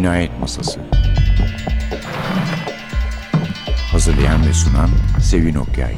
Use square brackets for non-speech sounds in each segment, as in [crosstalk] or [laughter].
Cinayet Masası Hazırlayan ve sunan Sevin Okyay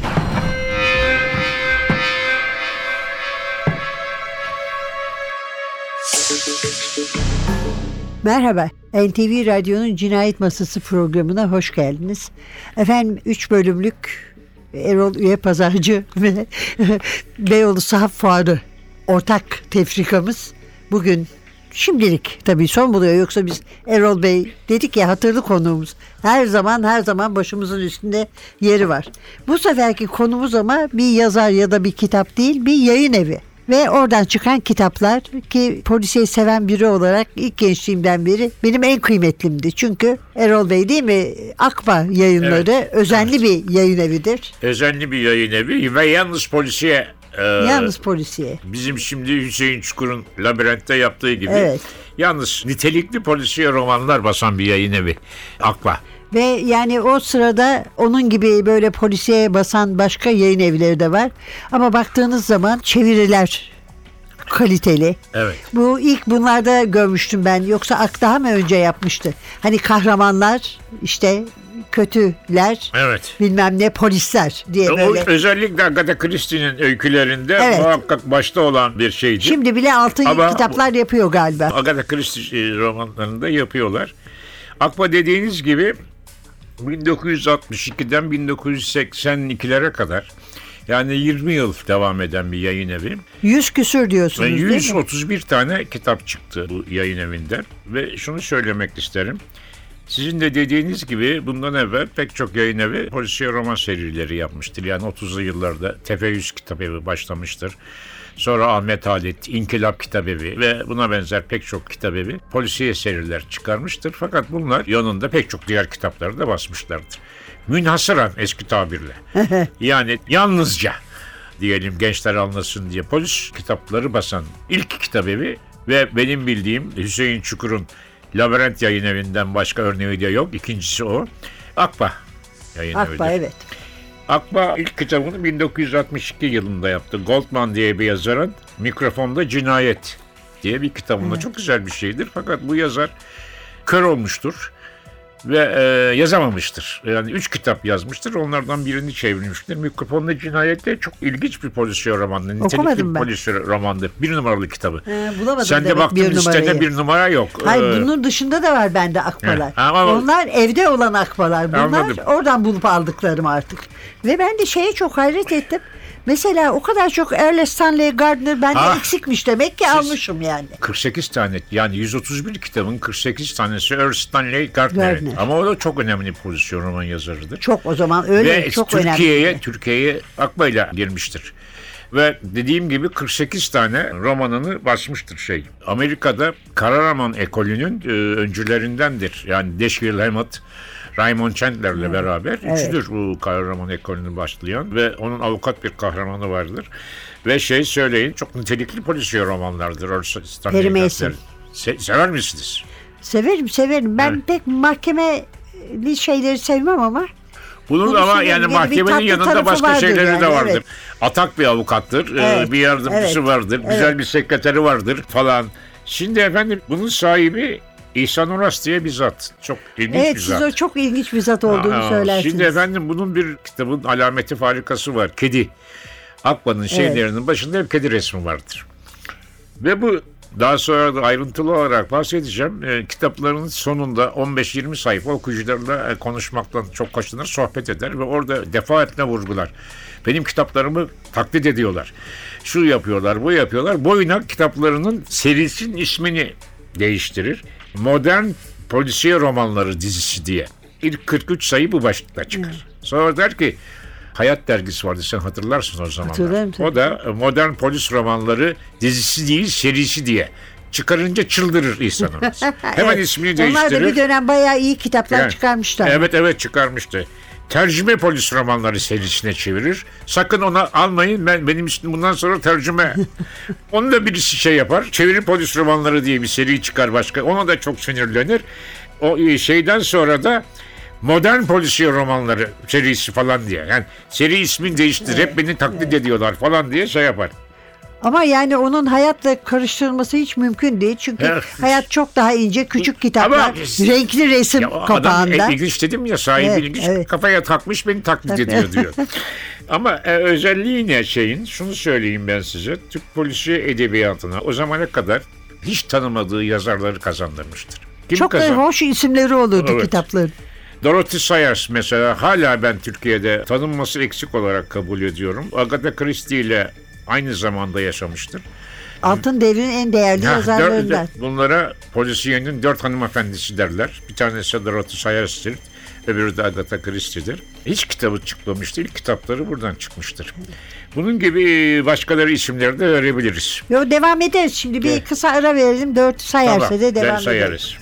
Merhaba, NTV Radyo'nun Cinayet Masası programına hoş geldiniz. Efendim 3 bölümlük Erol Üye Pazarcı ve [laughs] Beyoğlu Sahaf Fuarı ortak tefrikamız bugün şimdilik tabii son buluyor. Yoksa biz Erol Bey dedik ya hatırlı konuğumuz. Her zaman her zaman başımızın üstünde yeri var. Bu seferki konumuz ama bir yazar ya da bir kitap değil bir yayın evi. Ve oradan çıkan kitaplar ki polisiye seven biri olarak ilk gençliğimden beri benim en kıymetlimdi. Çünkü Erol Bey değil mi Akba yayınları Evet, özenli bir yayın evidir. özenli bir yayın evi ve yalnız polisiye e, Yalnız polisiye. bizim şimdi Hüseyin Çukur'un Labirent'te yaptığı gibi Evet. yalnız nitelikli polisiye romanlar basan bir yayın evi. Akba. Ve yani o sırada onun gibi böyle polisiye basan başka yayın evleri de var. Ama baktığınız zaman çeviriler kaliteli. Evet. Bu ilk bunlarda görmüştüm ben. Yoksa Ak daha mı önce yapmıştı? Hani kahramanlar işte kötüler Evet. bilmem ne polisler diye O böyle. özellikle Agatha Christie'nin öykülerinde Evet. muhakkak başta olan bir şeydi. Şimdi bile altın Ama- kitaplar yapıyor galiba. Agatha Christie e, romanlarında yapıyorlar. Akba dediğiniz gibi 1962'den 1982'lere kadar yani 20 yıl devam eden bir yayın evi. Yüz küsür Ve diyorsunuz değil mi? 131 tane kitap çıktı bu yayın evinden. Ve şunu söylemek isterim. Sizin de dediğiniz gibi bundan evvel pek çok yayın evi polisiye roman serileri yapmıştır. Yani 30'lu yıllarda Tefeyyüz Kitabevi başlamıştır. Sonra Ahmet Halit, İnkılap Kitabevi ve buna benzer pek çok kitabevi polisiye seriler çıkarmıştır. Fakat bunlar yanında pek çok diğer kitapları da basmışlardır. Münhasıran eski tabirle. [laughs] yani yalnızca diyelim gençler anlasın diye polis kitapları basan ilk kitabevi ve benim bildiğim Hüseyin Çukur'un Labirent yayın evinden başka örneği de yok. İkincisi o. Akba yayın Akba evidir. evet. Akba ilk kitabını 1962 yılında yaptı. Goldman diye bir yazarın Mikrofonda Cinayet diye bir kitabında. Çok güzel bir şeydir. Fakat bu yazar kör olmuştur ve e, yazamamıştır. Yani üç kitap yazmıştır. Onlardan birini çevirmiştir. Mikrofonda Cinayet de çok ilginç bir polisiye romandır. Nitelikli Okumadım bir ben. polisiye romandır. Bir numaralı kitabı. Ee, bulamadım Sen de demek baktın bir listede numarayı. bir numara yok. Hayır Ee, bunun dışında da var bende akbalar. He, ama- Onlar evde olan akbalar. Bunlar Anladım. oradan bulup aldıklarım artık. Ve ben de şeye çok hayret ettim. Mesela o kadar çok Ernest Stanley Gardner bende Ah. eksikmiş demek ki almışım yani. 48 tane yani 131 kitabın 48 tanesi Earl Stanley Gardner'in. Gardner. Ama o da çok önemli bir pozisyon roman yazarıdır. Çok o zaman öyle Ve çok Türkiye'ye önemli. Türkiye'ye akbayla girmiştir. Ve dediğim gibi 48 tane romanını basmıştır şey. Amerika'da Kahraman ekolünün e, öncülerindendir. Yani Dashville Hammett, Raymond Chandler'le beraber üçüdür bu kahraman ekolünü başlayan ve onun avukat bir kahramanı vardır. Ve şey söyleyin çok nitelikli polisiye romanlardır. Perry Mason. Se- sever misiniz? Severim severim. Ben Evet. pek mahkemeli şeyleri sevmem ama Bunun Bunu ama yani mahkemenin yanında başka şeyleri yani, de vardır. evet. Atak bir avukattır, e, Evet, bir yardımcısı evet, vardır, evet. güzel bir sekreteri vardır falan. Şimdi efendim bunun sahibi İhsan Uras diye bir zat. Çok ilginç evet bir siz zat. o çok ilginç bir zat olduğunu Aa, söylersiniz. Şimdi efendim bunun bir kitabın alameti farikası var. Kedi. Akba'nın şeylerinin başında hep kedi resmi vardır. Ve bu daha sonra da ayrıntılı olarak bahsedeceğim. E, kitapların sonunda 15-20 sayfa okuyucularla e, konuşmaktan çok hoşlanır, sohbet eder ve orada defaatle vurgular. Benim kitaplarımı taklit ediyorlar. Şu yapıyorlar, bu yapıyorlar. Boyuna kitaplarının serisinin ismini değiştirir. Modern polisiye romanları dizisi diye. İlk 43 sayı bu başlıkla çıkar. Sonra der ki Hayat dergisi vardı sen hatırlarsın o zamanlar. Hatırlarım tabii. O da e, modern polis romanları dizisi değil serisi diye. Çıkarınca çıldırır Orası. [laughs] Hemen ismini Onlar değiştirir. da bir dönem bayağı iyi kitaplar Yani, çıkarmışlar. Evet evet çıkarmıştı. Tercüme polis romanları serisine çevirir. Sakın ona almayın. Ben benim için bundan sonra tercüme. [laughs] Onu da birisi şey yapar. Çeviri polis romanları diye bir seri çıkar başka. Ona da çok sinirlenir. O e, şeyden sonra da modern polisiye romanları serisi falan diye. Yani seri ismini değiştir. Hep beni taklit ediyorlar falan diye şey yapar. Ama yani onun hayatla karıştırılması hiç mümkün değil. Çünkü hayat çok daha ince, küçük kitaplar, Ama- renkli resim Ya o adam kapağında. ilginç dedim ya sahibi Evet, ilginç evet. kafaya takmış beni taklit ediyor diyor. [laughs] Ama e, özelliği ne şeyin şunu söyleyeyim ben size Türk polisi edebiyatına o zamana kadar hiç tanımadığı yazarları kazandırmıştır. Kim Çok da hoş isimleri olurdu Evet. kitapların. Dorothy Sayers mesela hala ben Türkiye'de tanınması eksik olarak kabul ediyorum. Agatha Christie ile aynı zamanda yaşamıştır. Altın Devri'nin en değerli Ha, yazarlarından. dört- bunlara polisiyenin dört hanımefendisi derler. Bir tanesi Dorothy Sayers'tir. Öbürü de Agatha Christie'dir. Hiç kitabı çıkmamıştır. İlk kitapları buradan çıkmıştır. Bunun gibi başkaları isimleri de verebiliriz. Yo, devam ederiz şimdi. Bir Evet. kısa ara verelim. Dört sayarsa Tamam, ben devam ederiz. sayarız.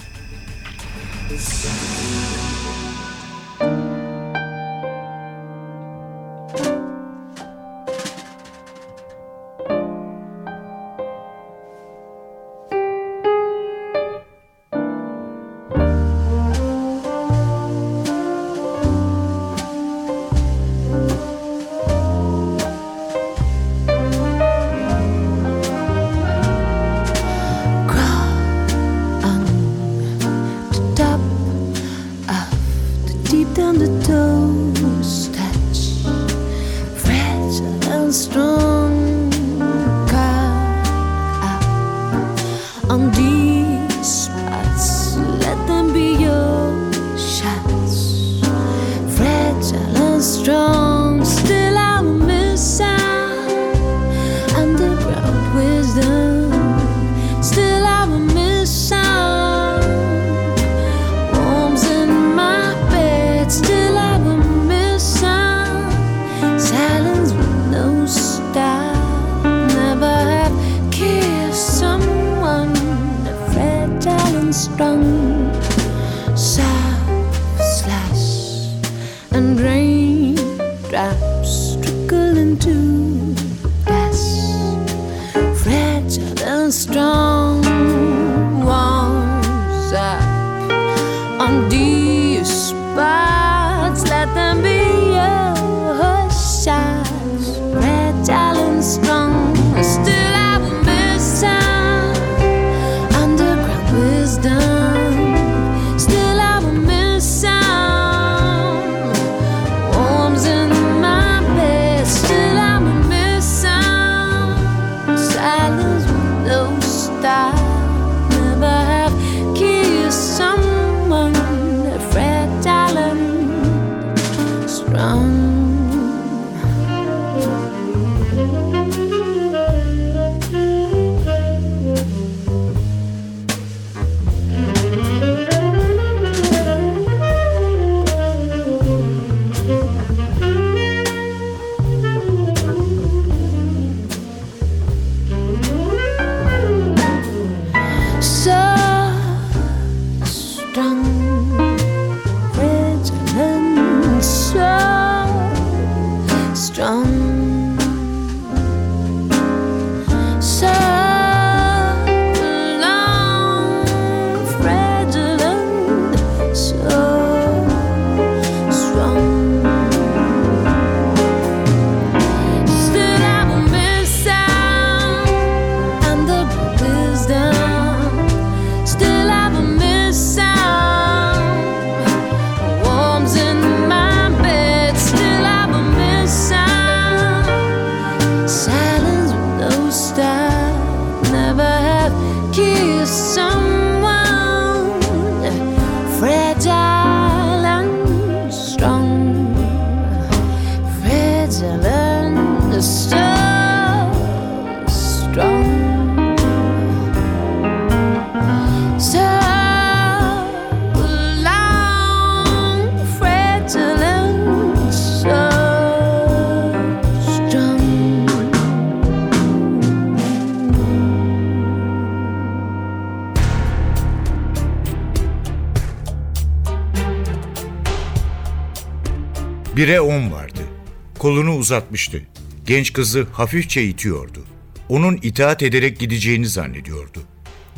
Kolunu uzatmıştı. Genç kızı hafifçe itiyordu. Onun itaat ederek gideceğini zannediyordu.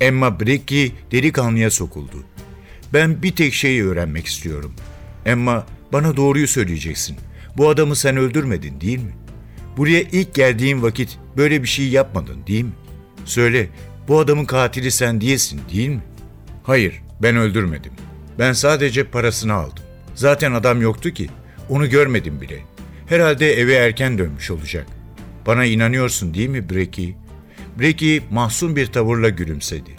Emma Brecki delikanlıya sokuldu. Ben bir tek şeyi öğrenmek istiyorum. Emma bana doğruyu söyleyeceksin. Bu adamı sen öldürmedin değil mi? Buraya ilk geldiğin vakit böyle bir şey yapmadın değil mi? Söyle, bu adamın katili sen değilsin değil mi? Hayır, ben öldürmedim. Ben sadece parasını aldım. Zaten adam yoktu ki. Onu görmedim bile. Herhalde eve erken dönmüş olacak. Bana inanıyorsun değil mi Brecky? Brecky mahzun bir tavırla gülümsedi.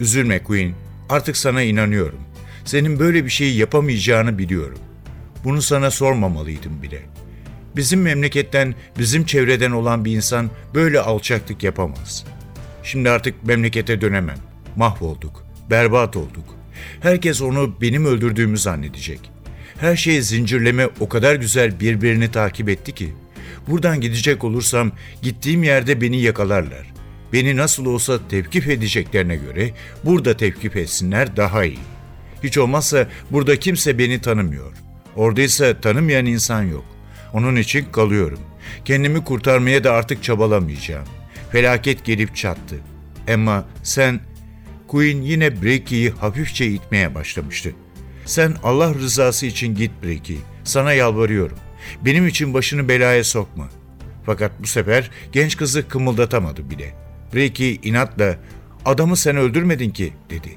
Üzülme Queen, artık sana inanıyorum. Senin böyle bir şeyi yapamayacağını biliyorum. Bunu sana sormamalıydım bile. Bizim memleketten, bizim çevreden olan bir insan böyle alçaklık yapamaz. Şimdi artık memlekete dönemem. Mahvolduk, berbat olduk. Herkes onu benim öldürdüğümü zannedecek. Her şey zincirleme o kadar güzel birbirini takip etti ki. Buradan gidecek olursam gittiğim yerde beni yakalarlar. Beni nasıl olsa tevkif edeceklerine göre burada tevkif etsinler daha iyi. Hiç olmazsa burada kimse beni tanımıyor. Oradaysa tanımayan insan yok. Onun için kalıyorum. Kendimi kurtarmaya da artık çabalamayacağım. Felaket gelip çattı. Ama sen... Queen yine Breaky'yi hafifçe itmeye başlamıştı. Sen Allah rızası için git Breaky. Sana yalvarıyorum. Benim için başını belaya sokma. Fakat bu sefer genç kızı kımıldatamadı bile. Breaky inatla adamı sen öldürmedin ki dedi.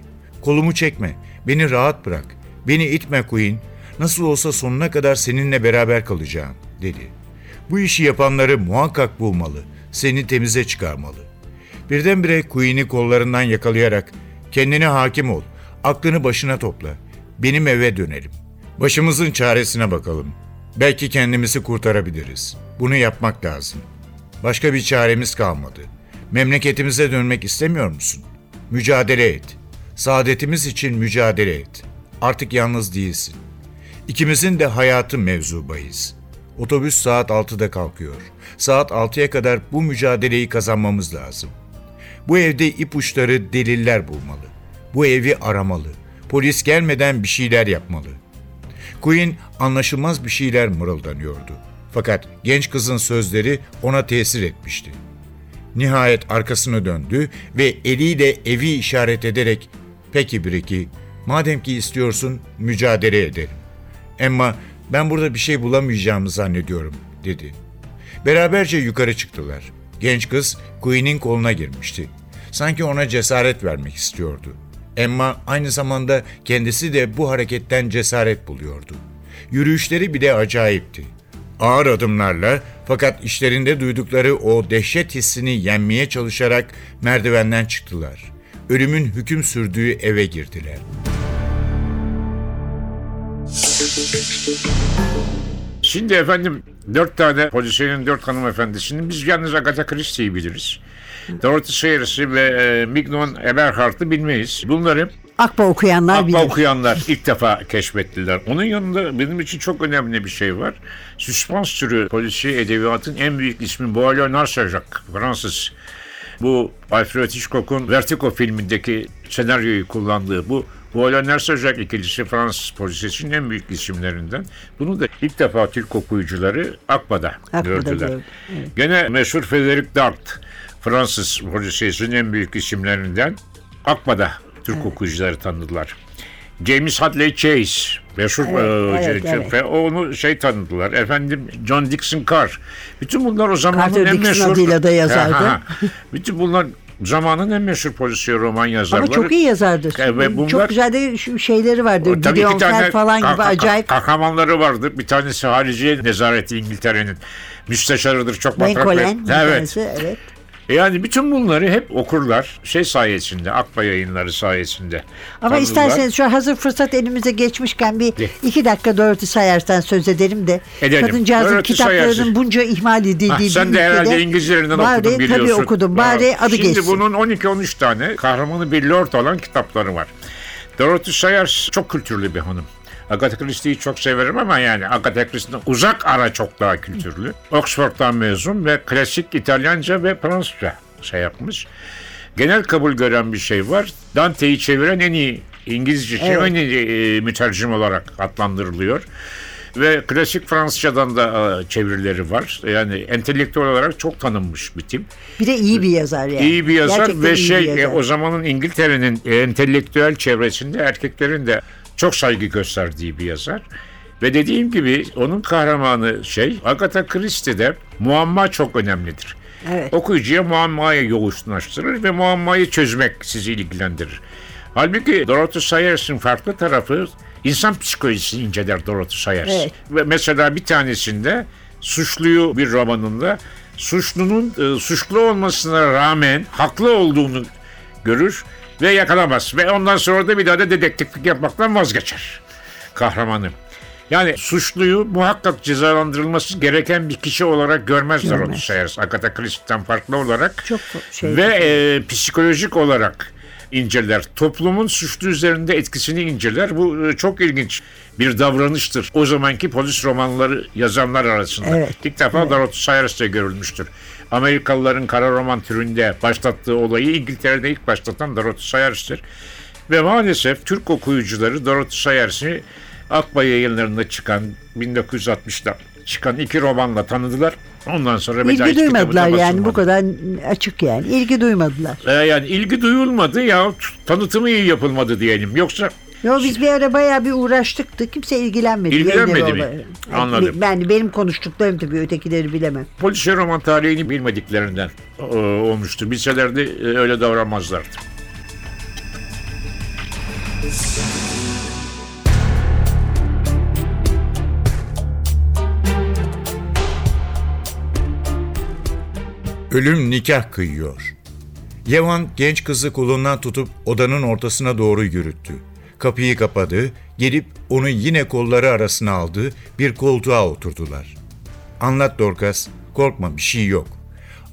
Kolumu çekme. Beni rahat bırak. Beni itme Queen. Nasıl olsa sonuna kadar seninle beraber kalacağım dedi. Bu işi yapanları muhakkak bulmalı. Seni temize çıkarmalı. Birdenbire Queen'i kollarından yakalayarak kendine hakim ol. Aklını başına topla. Benim eve dönelim. Başımızın çaresine bakalım. Belki kendimizi kurtarabiliriz. Bunu yapmak lazım. Başka bir çaremiz kalmadı. Memleketimize dönmek istemiyor musun? Mücadele et. Saadetimiz için mücadele et. Artık yalnız değilsin. İkimizin de hayatı mevzu bahis. Otobüs saat 6'da kalkıyor. Saat 6'ya kadar bu mücadeleyi kazanmamız lazım. Bu evde ipuçları deliller bulmalı. Bu evi aramalı. Polis gelmeden bir şeyler yapmalı. Queen anlaşılmaz bir şeyler mırıldanıyordu. Fakat genç kızın sözleri ona tesir etmişti. Nihayet arkasını döndü ve eliyle evi işaret ederek ''Peki Bricky, madem ki istiyorsun mücadele edelim. Ama ben burada bir şey bulamayacağımı zannediyorum.'' dedi. Beraberce yukarı çıktılar. Genç kız Queen'in koluna girmişti. Sanki ona cesaret vermek istiyordu. Emma aynı zamanda kendisi de bu hareketten cesaret buluyordu. Yürüyüşleri bile acayipti. Ağır adımlarla fakat işlerinde duydukları o dehşet hissini yenmeye çalışarak merdivenden çıktılar. Ölümün hüküm sürdüğü eve girdiler. Şimdi efendim dört tane polisiyenin dört hanımefendisinin biz yalnız Agatha Christie'yi biliriz. Dorothy Sayres'i ve e, Mignon Eberhardt'ı bilmeyiz. Bunları Akba okuyanlar Akba bilir. okuyanlar ilk defa keşfettiler. Onun yanında benim için çok önemli bir şey var. Süspans türü polisiye edebiyatın en büyük ismi Boileau Narcejac, Fransız. Bu Alfred Hitchcock'un Vertigo filmindeki senaryoyu kullandığı bu Boileau Narcejac ikilisi Fransız polisiyesinin en büyük isimlerinden. Bunu da ilk defa Türk okuyucuları Akba'da, Akba'da gördüler. gördü, Gene meşhur Frederic Dart, Fransız polisiyesinin en büyük isimlerinden Akba'da Türk okuyucuları tanıdılar. James Hadley Chase, meşhur Evet, e, evet, şey- evet. ve onu şey tanıdılar. Efendim John Dixon Carr. Bütün bunlar o zamanın Carter en Dixon meşhur... adıyla da yazardı. Ha, ha, ha. Bütün bunlar zamanın en meşhur polisiye roman yazarları. Ama çok iyi yazardı. E, ve bunlar- Çok güzel de şeyleri vardı. Tabii Gideon iki tane falan gibi acayip. kahramanları vardı. Bir tanesi hariciye nezareti İngiltere'nin müsteşarıdır çok matrak. Lincoln. Evet. tanesi, evet. Yani bütün bunları hep okurlar şey sayesinde, Akba yayınları sayesinde. Ama tanıdılar. isterseniz şu hazır fırsat elimize geçmişken bir De. iki dakika Dorothy Sayers'ten söz edelim de. Edelim. Kadıncağızın Dorothy kitaplarının Sayers'i. bunca ihmal edildiği Ha, bir sen de herhalde İngilizlerinden bari, okudun biliyorsun. Tabii okudum. Bari Ha, adı Şimdi geçsin. bunun 12-13 tane kahramanı bir lord olan kitapları var. Dorothy Sayers çok kültürlü bir hanım. Agatha Christie'yi çok severim ama yani Agatha Christie'den uzak ara çok daha kültürlü. Oxford'dan mezun ve klasik İtalyanca ve Fransızca şey yapmış. Genel kabul gören bir şey var. Dante'yi çeviren en iyi İngilizce şey, Evet. en iyi e, mütercim olarak adlandırılıyor. Ve klasik Fransızcadan da e, çevirileri var. Yani entelektüel olarak çok tanınmış bir tip. Bir de iyi bir yazar yani. İyi bir yazar Gerçekten ve şey e, yazar. o zamanın İngiltere'nin e, entelektüel çevresinde erkeklerin de çok saygı gösterdiği bir yazar. Ve dediğim gibi onun kahramanı şey Agatha Christie'de muamma çok önemlidir. Evet. Okuyucuya muammayı yoğuşlaştırır ve muammayı çözmek sizi ilgilendirir. Halbuki Dorothy Sayers'in farklı tarafı insan psikolojisini inceler Dorothy Sayers. Evet. Ve mesela bir tanesinde suçluyu bir romanında suçlunun e, suçlu olmasına rağmen haklı olduğunu görür ve yakalamaz. Ve ondan sonra da bir daha da dedektiflik yapmaktan vazgeçer kahramanı. Yani suçluyu muhakkak cezalandırılması gereken bir kişi olarak görmez Dorothy Sayers. Agatha Christie'den farklı olarak. Çok şey- Ve e, psikolojik olarak inceler. Toplumun suçlu üzerinde etkisini inceler. Bu e, çok ilginç bir davranıştır. O zamanki polis romanları yazanlar arasında. Evet. İlk defa Dorothy Sayres'te görülmüştür. Amerikalıların kara roman türünde başlattığı olayı İngiltere'de ilk başlatan Dorothy Sayers'tir. Ve maalesef Türk okuyucuları Dorothy Sayers'i Akbay yayınlarında çıkan 1960'da çıkan iki romanla tanıdılar. Ondan sonra İlgi da duymadılar yani bu kadar açık yani. İlgi duymadılar. Ee, yani ilgi duyulmadı ya tanıtımı iyi yapılmadı diyelim. Yoksa Yo biz bir ara bayağı bir uğraştık da kimse ilgilenmedi. İlgilenmedi mi? olarak. Anladım. Ben benim konuştuklarım tabii ötekileri bilemem. polisiye roman tarihini bilmediklerinden e, olmuştu. Bilselerdi e, öyle davranmazlardı. Ölüm nikah kıyıyor. Yevan genç kızı kolundan tutup odanın ortasına doğru yürüttü. Kapıyı kapadı, gelip onu yine kolları arasına aldı, bir koltuğa oturdular. Anlat Dorcas, korkma bir şey yok.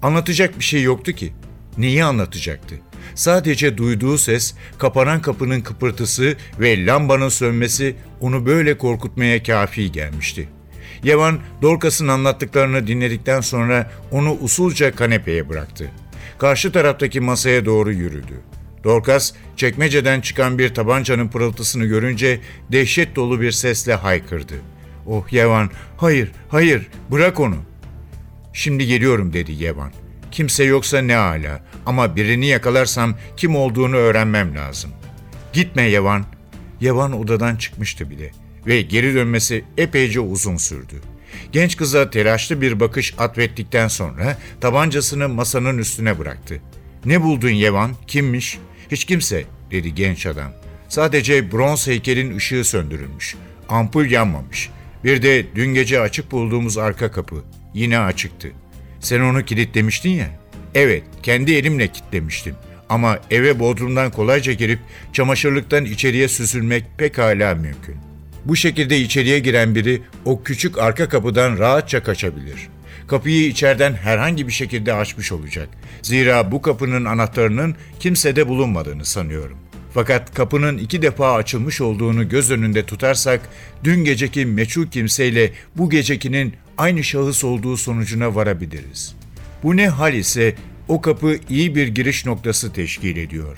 Anlatacak bir şey yoktu ki. Neyi anlatacaktı? Sadece duyduğu ses, kapanan kapının kıpırtısı ve lambanın sönmesi onu böyle korkutmaya kafi gelmişti. Yevan, Dorcas'ın anlattıklarını dinledikten sonra onu usulca kanepeye bıraktı. Karşı taraftaki masaya doğru yürüdü. Dorcas, çekmeceden çıkan bir tabancanın pırıltısını görünce dehşet dolu bir sesle haykırdı. Oh Yevan, hayır, hayır, bırak onu. Şimdi geliyorum dedi Yevan. Kimse yoksa ne ala ama birini yakalarsam kim olduğunu öğrenmem lazım. Gitme Yevan. Yevan odadan çıkmıştı bile ve geri dönmesi epeyce uzun sürdü. Genç kıza telaşlı bir bakış atfettikten sonra tabancasını masanın üstüne bıraktı. Ne buldun Yevan? Kimmiş? Hiç kimse dedi genç adam. Sadece bronz heykelin ışığı söndürülmüş. Ampul yanmamış. Bir de dün gece açık bulduğumuz arka kapı. Yine açıktı. Sen onu kilitlemiştin ya. Evet, kendi elimle kilitlemiştim. Ama eve bodrumdan kolayca girip çamaşırlıktan içeriye süzülmek pekala mümkün. Bu şekilde içeriye giren biri o küçük arka kapıdan rahatça kaçabilir. Kapıyı içeriden herhangi bir şekilde açmış olacak. Zira bu kapının anahtarının kimsede bulunmadığını sanıyorum. Fakat kapının iki defa açılmış olduğunu göz önünde tutarsak, dün geceki meçhul kimseyle bu gecekinin aynı şahıs olduğu sonucuna varabiliriz. Bu ne hal ise o kapı iyi bir giriş noktası teşkil ediyor.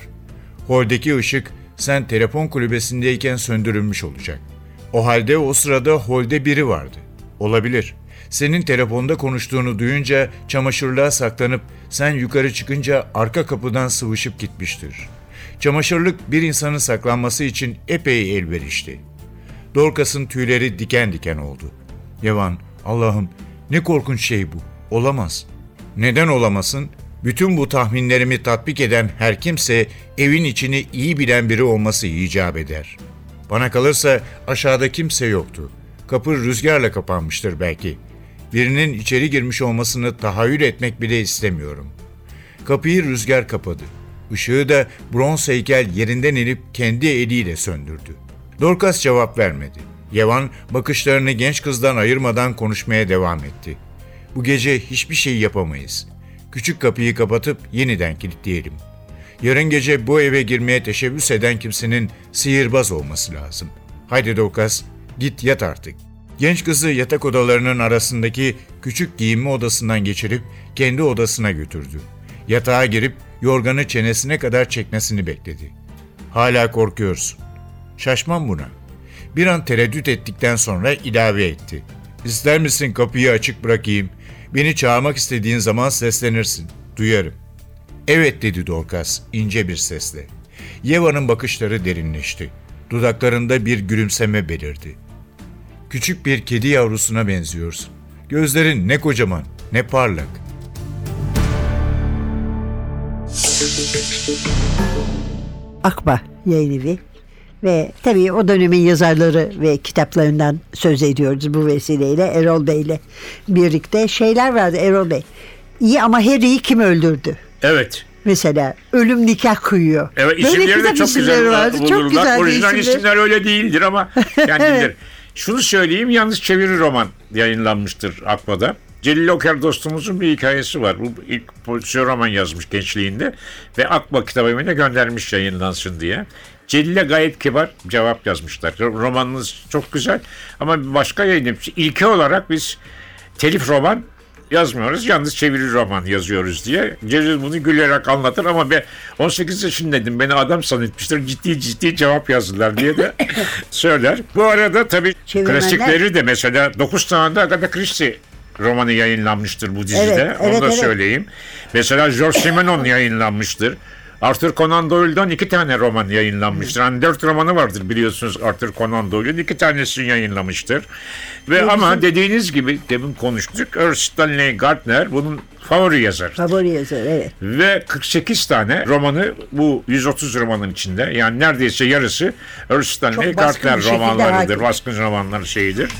Holdeki ışık sen telefon kulübesindeyken söndürülmüş olacak. O halde o sırada holde biri vardı. Olabilir. Senin telefonda konuştuğunu duyunca çamaşırlığa saklanıp sen yukarı çıkınca arka kapıdan sıvışıp gitmiştir. Çamaşırlık bir insanın saklanması için epey elverişli. Dorcas'ın tüyleri diken diken oldu. Yavan, Allah'ım ne korkunç şey bu. Olamaz. Neden olamasın? Bütün bu tahminlerimi tatbik eden her kimse evin içini iyi bilen biri olması icap eder. Bana kalırsa aşağıda kimse yoktu. Kapı rüzgarla kapanmıştır belki. Birinin içeri girmiş olmasını tahayyül etmek bile istemiyorum. Kapıyı rüzgar kapadı. Işığı da bronz heykel yerinden inip kendi eliyle söndürdü. Dorcas cevap vermedi. Yevan bakışlarını genç kızdan ayırmadan konuşmaya devam etti. Bu gece hiçbir şey yapamayız. Küçük kapıyı kapatıp yeniden kilitleyelim. Yarın gece bu eve girmeye teşebbüs eden kimsenin sihirbaz olması lazım. Haydi Dorcas, git yat artık. Genç kızı yatak odalarının arasındaki küçük giyinme odasından geçirip kendi odasına götürdü. Yatağa girip yorganı çenesine kadar çekmesini bekledi. Hala korkuyorsun. Şaşmam buna. Bir an tereddüt ettikten sonra ilave etti. İster misin kapıyı açık bırakayım? Beni çağırmak istediğin zaman seslenirsin. Duyarım. Evet dedi Dorcas ince bir sesle. Yeva'nın bakışları derinleşti. Dudaklarında bir gülümseme belirdi. Küçük bir kedi yavrusuna benziyorsun. Gözlerin ne kocaman, ne parlak. Akba yayın evi. Ve tabii o dönemin yazarları ve kitaplarından söz ediyoruz bu vesileyle Erol Bey'le birlikte. Şeyler vardı Erol Bey. İyi ama Harry'i kim öldürdü? Evet. Mesela ölüm nikah kıyıyor. Evet isimleri de çok güzel vardı. Çok güzel Orijinal isimler. isimler öyle değildir ama [laughs] kendileri. Şunu söyleyeyim yalnız çeviri roman yayınlanmıştır Akba'da. Celil Oker dostumuzun bir hikayesi var. Bu ilk polisiye roman yazmış gençliğinde ve Akba kitap evine göndermiş yayınlansın diye. Celil'e gayet kibar cevap yazmışlar. Romanınız çok güzel ama başka yayın İlke olarak biz telif roman yazmıyoruz. Yalnız çeviri roman yazıyoruz diye. Celil bunu gülerek anlatır ama ben 18 yaşındaydım. Beni adam zannetmiştir. Ciddi ciddi cevap yazdılar diye de [laughs] söyler. Bu arada tabii Çevirmenler- klasikleri de mesela 9 tane de Agatha Christie romanı yayınlanmıştır bu dizide. Evet, Onu evet, da evet. söyleyeyim. Mesela George Simenon yayınlanmıştır. Arthur Conan Doyle'dan iki tane roman yayınlanmıştır. Hani dört romanı vardır biliyorsunuz Arthur Conan Doyle'un iki tanesini yayınlamıştır. Ve ama dediğiniz gibi demin konuştuk. Earl Stanley Gardner bunun favori yazarı. Favori yazar evet. Ve 48 tane romanı bu 130 romanın içinde. Yani neredeyse yarısı Earl Stanley Gardner romanlarıdır. Baskın romanları şeyidir.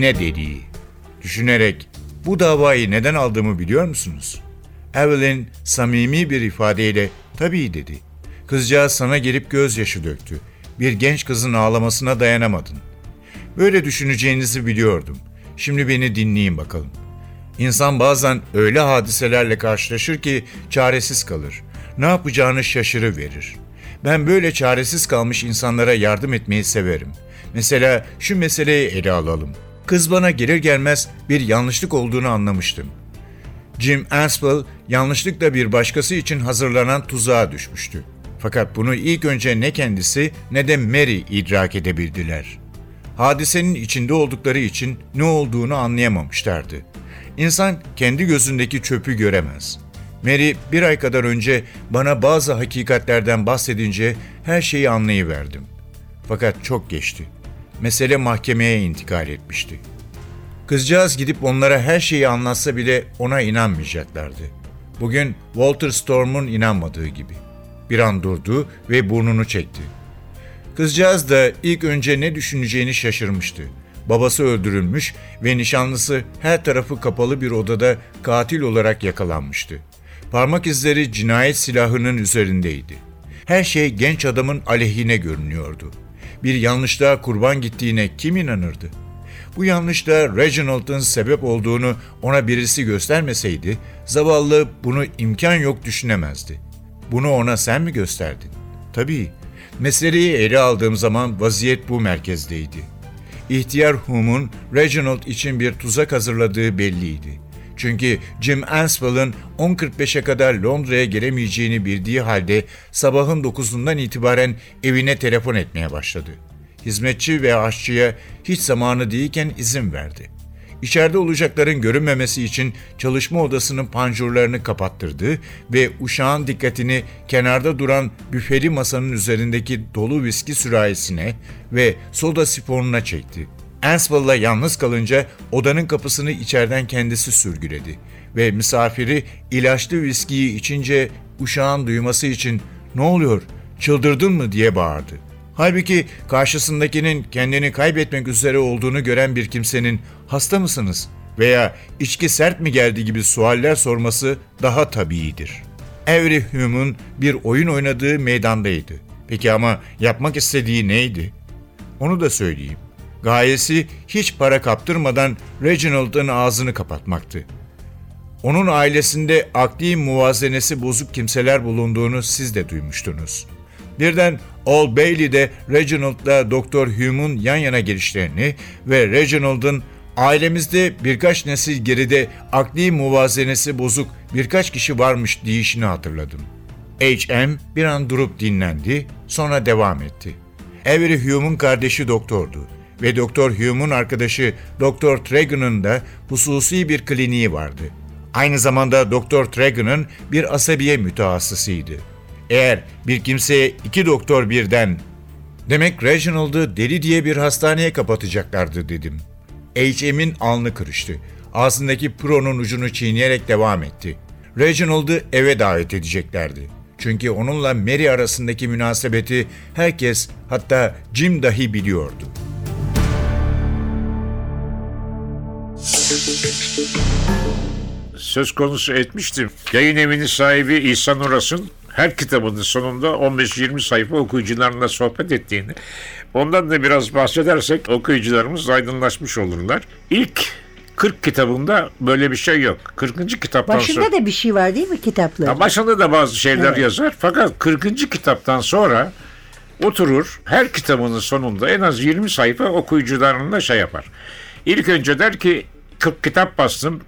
İğne deliği. Düşünerek bu davayı neden aldığımı biliyor musunuz? Evelyn samimi bir ifadeyle tabii dedi. Kızcağız sana gelip gözyaşı döktü. Bir genç kızın ağlamasına dayanamadın. Böyle düşüneceğinizi biliyordum. Şimdi beni dinleyin bakalım. İnsan bazen öyle hadiselerle karşılaşır ki çaresiz kalır. Ne yapacağını şaşırıverir. Ben böyle çaresiz kalmış insanlara yardım etmeyi severim. Mesela şu meseleyi ele alalım. Kız bana gelir gelmez bir yanlışlık olduğunu anlamıştım. Jim Aspel yanlışlıkla bir başkası için hazırlanan tuzağa düşmüştü. Fakat bunu ilk önce ne kendisi ne de Mary idrak edebildiler. Hadisenin içinde oldukları için ne olduğunu anlayamamışlardı. İnsan kendi gözündeki çöpü göremez. Mary bir ay kadar önce bana bazı hakikatlerden bahsedince her şeyi anlayıverdim. Fakat çok geçti. Mesele mahkemeye intikal etmişti. Kızcağız gidip onlara her şeyi anlatsa bile ona inanmayacaklardı. Bugün Walter Storm'un inanmadığı gibi. Bir an durdu ve burnunu çekti. Kızcağız da ilk önce ne düşüneceğini şaşırmıştı. Babası öldürülmüş ve nişanlısı her tarafı kapalı bir odada katil olarak yakalanmıştı. Parmak izleri cinayet silahının üzerindeydi. Her şey genç adamın aleyhine görünüyordu. Bir yanlışlığa kurban gittiğine kim inanırdı? Bu yanlışta Reginald'ın sebep olduğunu ona birisi göstermeseydi, zavallı bunu imkan yok düşünemezdi. Bunu ona sen mi gösterdin? Tabii. Meseleyi ele aldığım zaman vaziyet bu merkezdeydi. İhtiyar Hume'un Reginald için bir tuzak hazırladığı belliydi. Çünkü Jim Answell'ın 10.45'e kadar Londra'ya gelemeyeceğini bildiği halde sabahın 9'undan itibaren evine telefon etmeye başladı. Hizmetçi ve aşçıya hiç zamanı değilken izin verdi. İçeride olacakların görünmemesi için çalışma odasının panjurlarını kapattırdı ve uşağın dikkatini kenarda duran büfeli masanın üzerindeki dolu viski sürahisine ve soda sifonuna çekti. Answell'la yalnız kalınca odanın kapısını içeriden kendisi sürgüledi ve misafiri ilaçlı viskiyi içince uşağın duyması için ''Ne oluyor, çıldırdın mı?'' diye bağırdı. Halbuki karşısındakinin kendini kaybetmek üzere olduğunu gören bir kimsenin hasta mısınız veya içki sert mi geldi gibi sualler sorması daha tabiidir. Avery Hume'un bir oyun oynadığı meydandaydı. Peki ama yapmak istediği neydi? Onu da söyleyeyim. Gayesi hiç para kaptırmadan Reginald'ın ağzını kapatmaktı. Onun ailesinde akli muvazenesi bozuk kimseler bulunduğunu siz de duymuştunuz. Birden Old Bailey'de Reginald'la Doktor Hume'un yan yana gelişlerini ve Reginald'ın ailemizde birkaç nesil geride akli muvazenesi bozuk birkaç kişi varmış deyişini hatırladım. H.M. bir an durup dinlendi, sonra devam etti. Avery Hume'un kardeşi doktordu ve Doktor Hume'un arkadaşı Doktor Tregon'un da hususi bir kliniği vardı. Aynı zamanda Doktor Tregon'un bir asabiye mütehassısıydı. Eğer bir kimseye iki doktor birden demek Reginald'ı deli diye bir hastaneye kapatacaklardı dedim. H.M.'in alnı kırıştı. Ağzındaki pronun ucunu çiğneyerek devam etti. Reginald'ı eve davet edeceklerdi. Çünkü onunla Mary arasındaki münasebeti herkes hatta Jim dahi biliyordu. Söz konusu etmiştim. Yayın evinin sahibi İhsan Uras'ın her kitabının sonunda 15-20 sayfa okuyucularla sohbet ettiğini, ondan da biraz bahsedersek okuyucularımız aydınlaşmış olurlar. İlk 40 kitabında böyle bir şey yok. 40. kitaptan sonra... Başında da bir şey var değil mi kitapların? Ya başında da bazı şeyler Evet. yazar. Fakat 40. kitaptan sonra oturur her kitabının sonunda en az 20 sayfa okuyucularına şey yapar. İlk önce der ki 40 kitap bastım.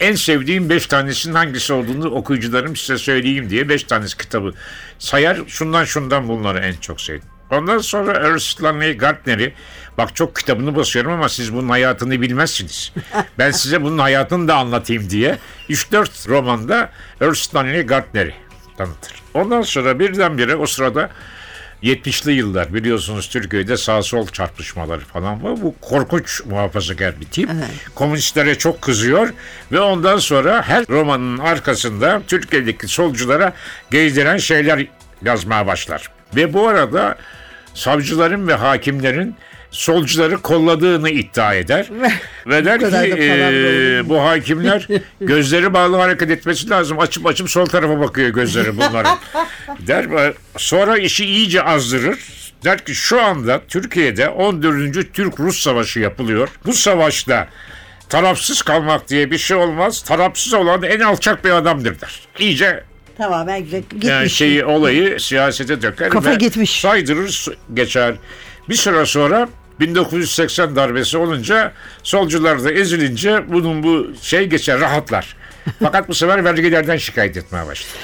En sevdiğim 5 tanesinin hangisi olduğunu okuyucularım size söyleyeyim diye 5 tanesi kitabı sayar. Şundan şundan bunları en çok sevdim. Ondan sonra Ernest Lanley Gardner'i bak çok kitabını basıyorum ama siz bunun hayatını bilmezsiniz. [laughs] Ben size bunun hayatını da anlatayım diye 3-4 romanda Ernest Lanley Gardner'i tanıtır. Ondan sonra birdenbire o sırada 70'li yıllar biliyorsunuz Türkiye'de sağ sol çarpışmaları falan var. Bu korkunç muhafazakar bir tip. Komünistlere çok kızıyor ve ondan sonra her romanın arkasında Türkiye'deki solculara geydiren şeyler yazmaya başlar. Ve bu arada savcıların ve hakimlerin solcuları kolladığını iddia eder. [laughs] Ve der ki "Ee, olur bu hakimler [laughs] gözleri bağlı hareket etmesi lazım. Açıp açıp sol tarafa bakıyor gözleri bunların. [laughs] der ve sonra işi iyice azdırır. Der ki şu anda Türkiye'de 14. Türk-Rus Savaşı yapılıyor. Bu savaşta tarafsız kalmak diye bir şey olmaz. Tarafsız olan en alçak bir adamdır der. İyice Tamamen. Gitmiş. yani şeyi olayı siyasete döker Kafa ve gitmiş. saydırır geçer. Bir süre sonra 1980 darbesi olunca solcular da ezilince bunun bu şey geçer rahatlar. [laughs] Fakat bu sefer vergilerden şikayet etmeye başladı.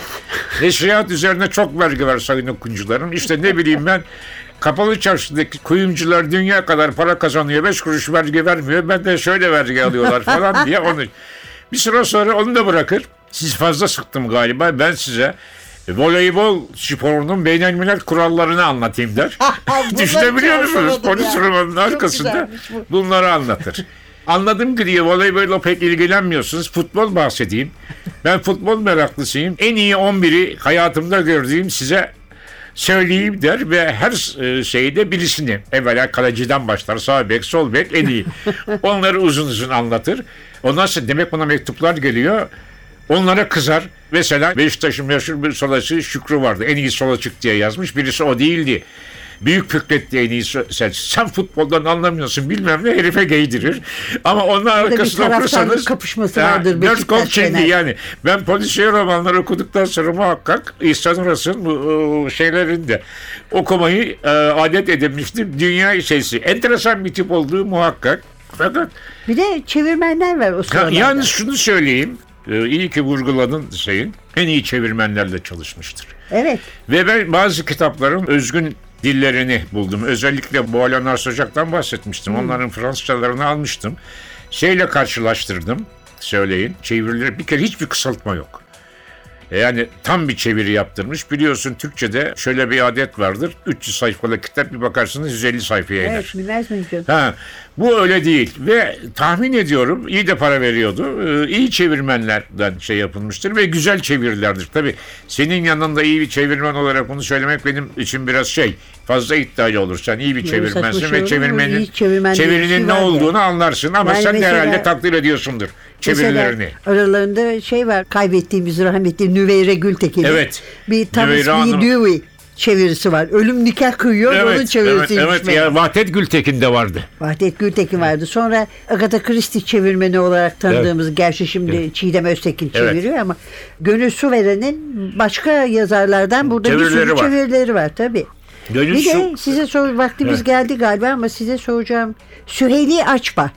Neşriyat üzerine çok vergi var sayın okuyucularım. İşte ne bileyim ben kapalı çarşıdaki kuyumcular dünya kadar para kazanıyor. Beş kuruş vergi vermiyor. Ben de şöyle vergi alıyorlar falan diye onu. Bir süre sonra onu da bırakır. Siz fazla sıktım galiba. Ben size voleybol sporunun beynelmiler kurallarını anlatayım der. [laughs] Düşünebiliyor musunuz? Polis romanının arkasında bunları anlatır. Anladım ki diye voleybolla pek ilgilenmiyorsunuz. Futbol bahsedeyim. Ben futbol meraklısıyım. En iyi 11'i hayatımda gördüğüm size söyleyeyim der ve her e, şeyde birisini evvela kaleciden başlar sağ bek sol bek en iyi. [laughs] Onları uzun uzun anlatır. Ondan sonra demek buna mektuplar geliyor. Onlara kızar. Mesela Beşiktaş'ın meşhur bir solacı Şükrü vardı. En iyi sol açık diye yazmış. Birisi o değildi. Büyük Fikret diye en iyi sen, sen futboldan anlamıyorsun bilmem ne herife giydirir. Ama onun arkasına okursanız kapışması Ya, vardır Dört gol Fener. yani. Ben polisiye romanları okuduktan sonra muhakkak İhsan Uras'ın bu o, şeylerinde okumayı e, adet edinmiştim. Dünya şeysi. Enteresan bir tip olduğu muhakkak. Fakat Bir de çevirmenler var o sıralarda. yalnız şunu söyleyeyim. E, iyi ki vurguladın şeyin. En iyi çevirmenlerle çalışmıştır. Evet. Ve ben bazı kitapların özgün dillerini buldum. Özellikle bu Alanar Socak'tan bahsetmiştim. Onların Fransızcalarını almıştım. Şeyle karşılaştırdım. Söyleyin. Çevirileri bir kere hiçbir kısaltma yok. Yani tam bir çeviri yaptırmış. Biliyorsun Türkçe'de şöyle bir adet vardır. 300 sayfalık kitap bir bakarsınız 150 sayfaya iner. Evet, miyim canım? Ha, bu öyle değil ve tahmin ediyorum iyi de para veriyordu. Ee, iyi çevirmenlerden şey yapılmıştır ve güzel çevirilerdir. Tabii senin yanında iyi bir çevirmen olarak bunu söylemek benim için biraz şey fazla iddialı olur. Sen iyi bir çevirmensin şey ve çevirmenin İyi çevirmen diye bir çevirinin şey ne olduğunu anlarsın ama Yani sen mesela- herhalde takdir ediyorsundur çevirilerini. Mesela aralarında şey var kaybettiğimiz rahmetli Nüveyre Gültekin'in. Evet. Bir Thomas B. Dewey çevirisi var. Ölüm nikah kıyıyor onun Evet, evet, çevirisiymiş. evet meğer. ya Vahdet Gültekin de vardı. Vahdet Gültekin vardı. Sonra Agatha Christie çevirmeni olarak tanıdığımız, gerçi şimdi Çiğdem Öztekin Evet. çeviriyor ama Gönül Suveren'in başka yazarlardan burada bir Çevirileri sürü var. çevirileri var tabii. Gönül Bir de size sor vaktimiz Evet. geldi galiba ama size soracağım. Süheyli Açba.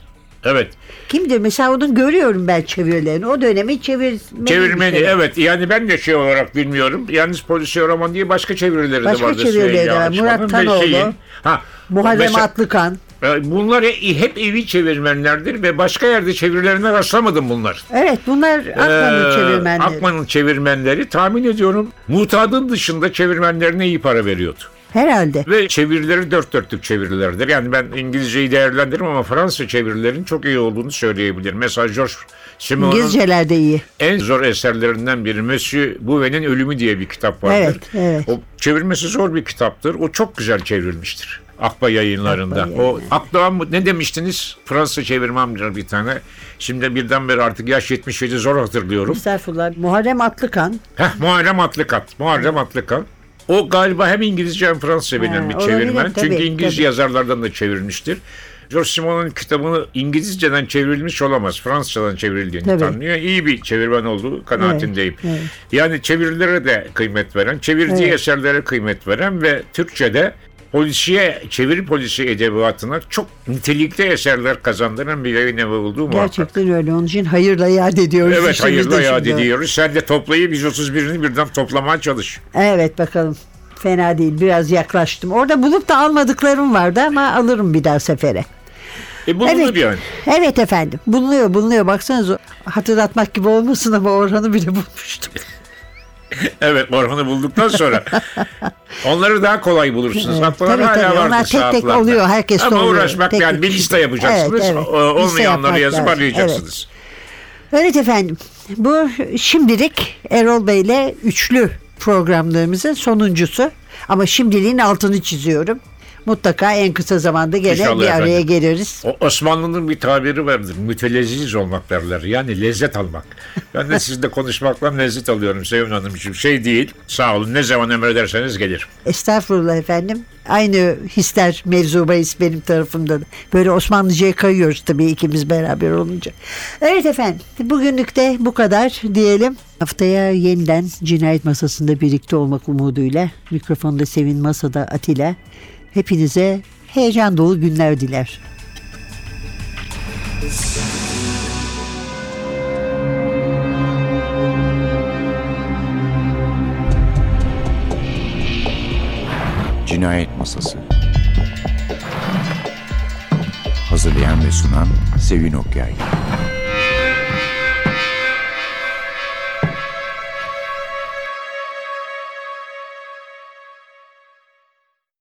Evet. Kimdir? Mesela onun görüyorum ben çevirilerini. O dönemin çevirmeni. Çevirmeni bir şey. evet yani ben de şey olarak bilmiyorum. Yalnız polisiye roman diye başka çevirileri Başka de vardı. çevirileri Süheyla de var. Murat Tanoğlu, şeyin- Ha, Muharrem mesela- Atlıkan. e, Bunlar e- hep evi çevirmenlerdir ve başka yerde çevirilerine rastlamadım bunlar. Evet bunlar Akman'ın Ee, çevirmenleri. Akman'ın çevirmenleri tahmin ediyorum mutadın dışında çevirmenlerine iyi para veriyordu. Herhalde. Ve çevirileri dört dörtlük çevirilerdir. Yani ben İngilizceyi değerlendiririm ama Fransız çevirilerin çok iyi olduğunu söyleyebilirim. Mesela George Simon'un İngilizceler de iyi. en zor eserlerinden biri Monsieur Bouvet'in Ölümü diye bir kitap vardır. Evet, evet. O çevirmesi zor bir kitaptır. O çok güzel çevrilmiştir. Akba yayınlarında. Akba o Akdoğan mı- ne demiştiniz? Fransa çevirmemdir bir tane. Şimdi birdenbire artık yaş 77 zor hatırlıyorum. Estağfurullah. Muharrem Atlıkan. Heh, Muharrem Atlıkat. Muharrem Atlıkan. O galiba hem İngilizce hem Fransızca bilen bir olabilir, çevirmen. tabii, Çünkü İngiliz tabii. yazarlardan da çevirmiştir. George Simon'un kitabını İngilizceden çevrilmiş olamaz. Fransızcadan çevrildiğini Tabii. tanınıyor. İyi bir çevirmen olduğu kanaatindeyim. Evet, evet. Yani çevirilere de kıymet veren, çevirdiği Evet. eserlere kıymet veren ve Türkçe'de polisiye, çeviri polisi edebiyatına çok nitelikli eserler kazandıran bir yayın evi olduğu muhakkak. Gerçekten öyle. Onun için hayırla yad ediyoruz. Evet de yad şimdi. ediyoruz. Sen de toplayıp 131'ini birden toplamaya çalış. Evet bakalım. Fena değil. Biraz yaklaştım. Orada bulup da almadıklarım vardı ama alırım bir daha sefere. E bulunur Evet. yani. Evet efendim. Bulunuyor bulunuyor. Baksanıza hatırlatmak gibi olmasın ama Orhan'ı bile bulmuştum. [laughs] [laughs] Evet Orhan'ı bulduktan sonra [laughs] onları daha kolay bulursunuz. Haklar tabii, hala tabii. vardır Onlar tek tek sağlıklarda. oluyor, herkeste Ama oluyor. uğraşmak Tek yani bir liste yapacaksınız. Evet, evet. Olmayanları yazıp arayacaksınız. Evet efendim. Bu şimdilik Erol Bey'le üçlü programlarımızın sonuncusu. Ama şimdiliğin altını çiziyorum. Mutlaka en kısa zamanda gene İnşallah bir araya efendim. geliriz. O Osmanlı'nın bir tabiri vardır. Mütelezziz olmak derler. Yani lezzet almak. Ben de sizinle [laughs] konuşmaktan lezzet alıyorum Sevin Hanımcığım. Şey değil. Sağ olun. Ne zaman emrederseniz gelir. Estağfurullah efendim. Aynı hisler mevzu bahis benim tarafımda. da. Böyle Osmanlıca'ya kayıyoruz tabii ikimiz beraber olunca. Evet efendim bugünlük de bu kadar diyelim. Haftaya yeniden cinayet masasında birlikte olmak umuduyla mikrofonda Sevin Masada Atilla hepinize heyecan dolu günler diler. Cinayet Masası Hazırlayan ve sunan Sevin Okyay